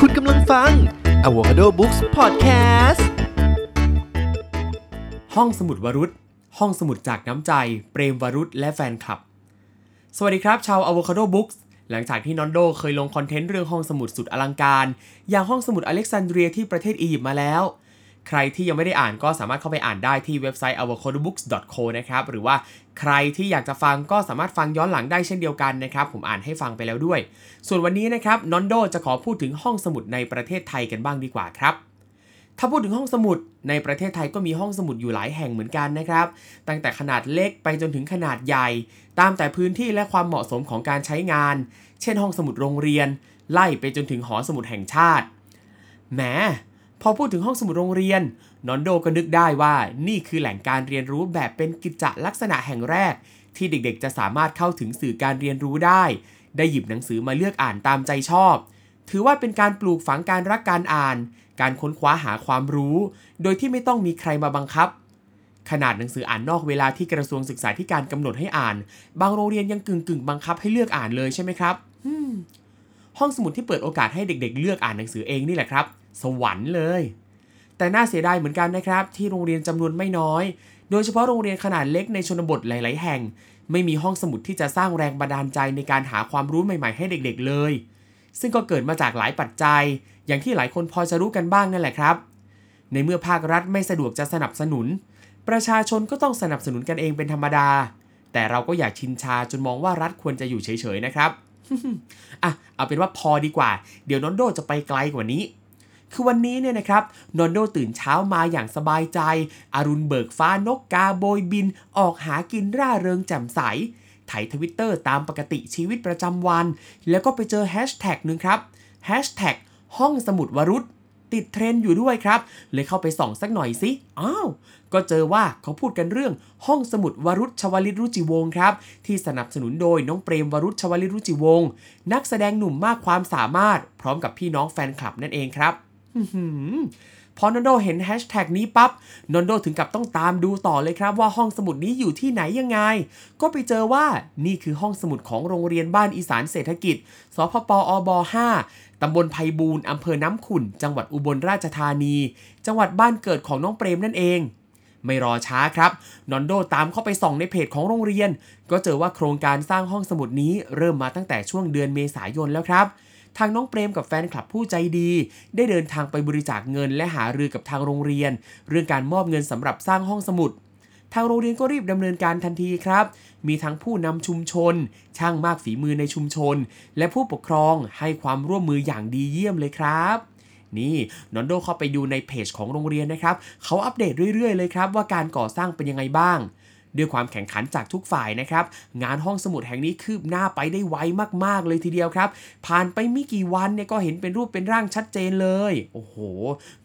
คุณกำลังฟัง Avocado Books Podcast ห้องสมุดวรุษห้องสมุดจากน้ำใจ เปรมวรุษและแฟนคลับ สวัสดีครับ ชาว Avocado Books หลังจากที่นอนโดเคยลงคอนเทนต์เรื่องห้องสมุดสุดอลังการ อย่างห้องสมุดอเล็กซานเดรียที่ประเทศอียิปต์มาแล้ว ใครที่ยังไม่ได้อ่านก็สามารถเข้าไปอ่านได้ที่เว็บไซต์ avocadobooks.co นะครับหรือว่าใครที่อยากจะฟังก็สามารถฟังย้อนหลังได้เช่นเดียวกันนะครับ ผมอ่านให้ฟังไปแล้วด้วย ส่วนวันนี้นะครับนอนโดจะขอพูดถึงห้องสมุดในประเทศไทยกันบ้างดีกว่าครับถ้าพูดถึงห้องสมุดในประเทศไทยก็มีห้องสมุดอยู่หลายแห่งเหมือนกันนะครับ ตั้งแต่ขนาดเล็กไปจนถึงขนาดใหญ่ ตามแต่พื้นที่และความเหมาะสมของการใช้งาน เช่นห้องสมุดโรงเรียน ไล่ไปจนถึงหอสมุดแห่งชาติแหม พอพูดถึงห้องสมุดโรงเรียน นอนโดก็นึกได้ว่านี่คือแหล่งการเรียนรู้แบบเป็นกิจจลักษณะแห่งแรก ที่เด็กๆ จะสามารถเข้าถึงสื่อการเรียนรู้ได้ ได้หยิบหนังสือมาเลือกอ่านตามใจชอบ ถือว่าเป็นการปลูกฝังการรักการอ่าน การค้นคว้าหาความรู้ โดยที่ไม่ต้องมีใครมาบังคับ ขนาดหนังสืออ่านนอกเวลาที่กระทรวงศึกษาธิการกำหนดให้อ่าน บางโรงเรียนยังกึ่งกึ่งๆบังคับให้เลือกอ่านเลยใช่ไหมครับห้องสมุดที่เปิดโอกาสให้เด็กๆ เลือกอ่านหนังสือเองนี่แหละครับ สวรรค์เลย แต่น่าเสียดายเหมือนกันนะครับ ที่โรงเรียนจำนวนไม่น้อย โดยเฉพาะโรงเรียนขนาดเล็กในชนบทหลาย ๆ แห่ง ไม่มีห้องสมุดที่จะสร้างแรงบันดาลใจในการหาความรู้ใหม่ ๆ ให้เด็ก ๆ เลย ซึ่งก็เกิดมาจากหลายปัจจัย อย่างที่หลายคนพอจะรู้กันบ้างนั่นแหละครับ ในเมื่อภาครัฐไม่สะดวกจะสนับสนุน ประชาชนก็ต้องสนับสนุนกันเองเป็นธรรมดา แต่เราก็อยากชินชาจนมองว่ารัฐควรจะอยู่เฉย ๆ นะครับอะเอาเป็นว่าพอดีกว่า เดี๋ยวนอนโดจะไปไกลกว่านี้ คือวันนี้เนี่ยนะครับนอนโดตื่นเช้ามาอย่างสบายใจอรุณเบิกฟ้านกกาโบยบิน ออกหากินร่าเริงแจ่มใสไถทวิตเตอร์ตามปกติชีวิตประจำวัน แล้วก็ไปเจอแฮชแท็กหนึ่งครับแฮชแท็กห้องสมุดวรุษติดเทรนด์อยู่ด้วยครับ เลยเข้าไปส่องสักหน่อยสิ อ้าว ก็เจอว่าเขาพูดกันเรื่องห้องสมุดวรุษชวลิตรุจิวงศ์ครับ ที่สนับสนุนโดยน้องเปรมวรุษชวลิตรุจิวงศ์นักแสดงหนุ่มมากความสามารถ พร้อมกับพี่น้องแฟนคลับนั่นเองครับ พอนนโดเห็นแฮชแท็กนี้ปับ๊บนนโดถึงกับต้องตามดูต่อเลยครับว่าห้องสมุดนี้อยู่ที่ไหนยังไง ก็ไปเจอว่านี่คือห้องสมุดของโรงเรียนบ้านอีสานเศรษฐกิจ สพปอบ5ตำบลไพบูลย์อำเภอน้ำขุ่น จังหวัดอุบลราชธานี จังหวัดบ้านเกิดของน้องเปรมนั่นเองไม่รอช้าครับ นอนโดตามเข้าไปส่องในเพจของโรงเรียน ก็เจอว่าโครงการสร้างห้องสมุดนี้เริ่มมาตั้งแต่ช่วงเดือนเมษายนแล้วครับ ทางน้องเปรมกับแฟนคลับผู้ใจดี ได้เดินทางไปบริจาคเงินและหารือกับทางโรงเรียน เรื่องการมอบเงินสำหรับสร้างห้องสมุด ทางโรงเรียนก็รีบดำเนินการทันทีครับ มีทั้งผู้นำชุมชน ช่างมากฝีมือในชุมชน และผู้ปกครองให้ความร่วมมืออย่างดีเยี่ยมเลยครับนี่นอนโดเข้าไปดูในเพจของโรงเรียนนะครับ เขาอัปเดตเรื่อยๆเลยครับว่าการก่อสร้างเป็นยังไงบ้าง ด้วยความแข่งขันจากทุกฝ่ายนะครับ งานห้องสมุดแห่งนี้คืบหน้าไปได้ไวมากๆเลยทีเดียวครับ ผ่านไปไม่กี่วันเนี่ยก็เห็นเป็นรูปเป็นร่างชัดเจนเลย โอ้โห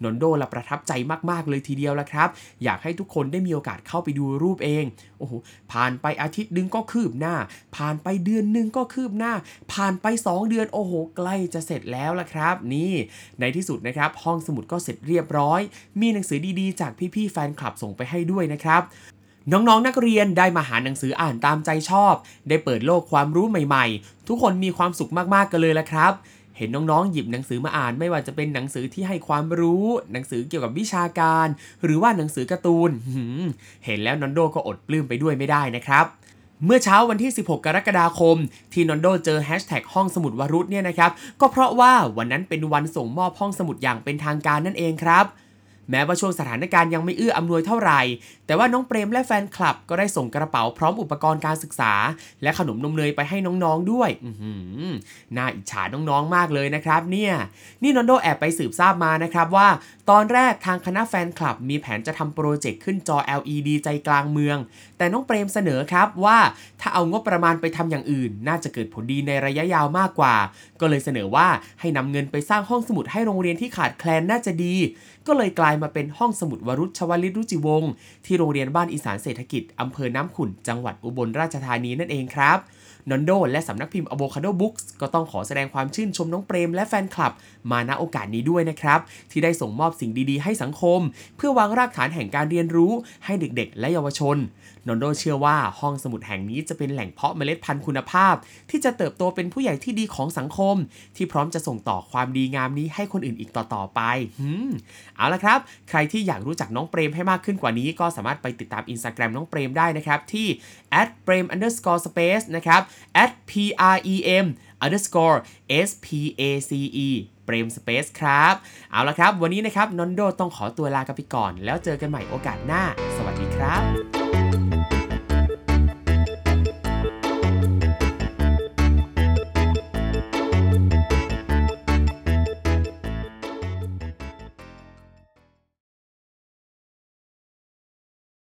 นนโดละประทับใจมากๆเลยทีเดียวละครับ อยากให้ทุกคนได้มีโอกาสเข้าไปดูรูปเอง โอ้โห ผ่านไปอาทิตย์หนึงก็คืบหน้า ผ่านไปเดือนหนึงก็คืบหน้า ผ่านไป 2 เดือน โอ้โห ใกล้จะเสร็จแล้วละครับ นี่ ในที่สุดนะครับ ห้องสมุดก็เสร็จเรียบร้อย มีหนังสือดีๆ จากพี่ๆแฟนคลับส่งไปให้ด้วยนะครับ น้องๆนักเรียนได้มาหาหนังสืออ่านตามใจชอบ ได้เปิดโลกความรู้ใหม่ๆ ทุกคนมีความสุขมากๆกันเลยละครับ เห็นน้องๆหยิบหนังสือมาอ่านไม่ว่าจะเป็นหนังสือที่ให้ความรู้ หนังสือเกี่ยวกับวิชาการ หรือว่าหนังสือการ์ตูนเห็นแล้วนอนโดก็อดปลื้มไปด้วยไม่ได้นะครับเมื่อเช้าวันที่ 16 กรกฎาคม ที่นอนโดเจอแฮชแท็กห้องสมุดวรุษเนี่ยนะครับ ก็เพราะว่าวันนั้นเป็นวันส่งมอบห้องสมุดอย่างเป็นทางการนั่นเองครับ แม้ว่าช่วงสถานการณ์ยังไม่เอื้ออำนวยเท่าไหร่ แต่ว่าน้องเปรมและแฟนคลับก็ได้ส่งกระเป๋าพร้อมอุปกรณ์การศึกษา และขนมนมเนยไปให้น้องๆด้วย อืน่าอิจฉาน้องๆมากเลยนะครับ เนี่ย นี่นอนโดแอบไปสืบทราบมานะครับว่า ตอนแรกทางคณะแฟนคลับมีแผนจะทำโปรเจกต์ขึ้นจอ LED ใจกลางเมือง แต่น้องเปรมเสนอครับว่าถ้าเอางบประมาณไปทำอย่างอื่น น่าจะเกิดผลดีในระยะยาวมากกว่า ก็เลยเสนอว่าให้นำเงินไปสร้างห้องสมุดให้โรงเรียนที่ขาดแคลนน่าจะดี ก็เลยกลายมาเป็นห้องสมุดวรุษชวลิตรุจิวงศ์ที่โรงเรียนบ้านอีสานเศรษฐกิจอำเภอน้ำขุ่นจังหวัดอุบลราชธานีนั่นเองครับ นอนโดและสำนักพิมพ์ Avocado Books ก็ต้องขอแสดงความชื่นชมน้องเปรมและแฟนคลับ มาณโอกาสนี้ด้วยนะครับ ที่ได้ส่งมอบสิ่งดีๆ ให้สังคม เพื่อวางรากฐานแห่งการเรียนรู้ให้เด็กๆ และเยาวชนนอนโดเชื่อว่าห้องสมุดแห่งนี้จะเป็นแหล่งเพาะเมล็ดพันธุ์คุณภาพ ที่จะเติบโตเป็นผู้ใหญ่ที่ดีของสังคม ที่พร้อมจะส่งต่อความดีงามนี้ให้คนอื่นอีกต่อๆไปหืมเอาละครับ ใครที่อยากรู้จักน้องเปรมให้มากขึ้นกว่านี้ ก็สามารถไปติดตาม Instagram น้องเปรมได้นะครับที่ p r e m underscore space นะครับ p r e m underscore s p a c e เปรมสเปซครับ เอาละครับ วันนี้นะครับ นอนโดต้องขอตัวลากันไปก่อน แล้วเจอกันใหม่โอกาสหน้า สวัสดีครับ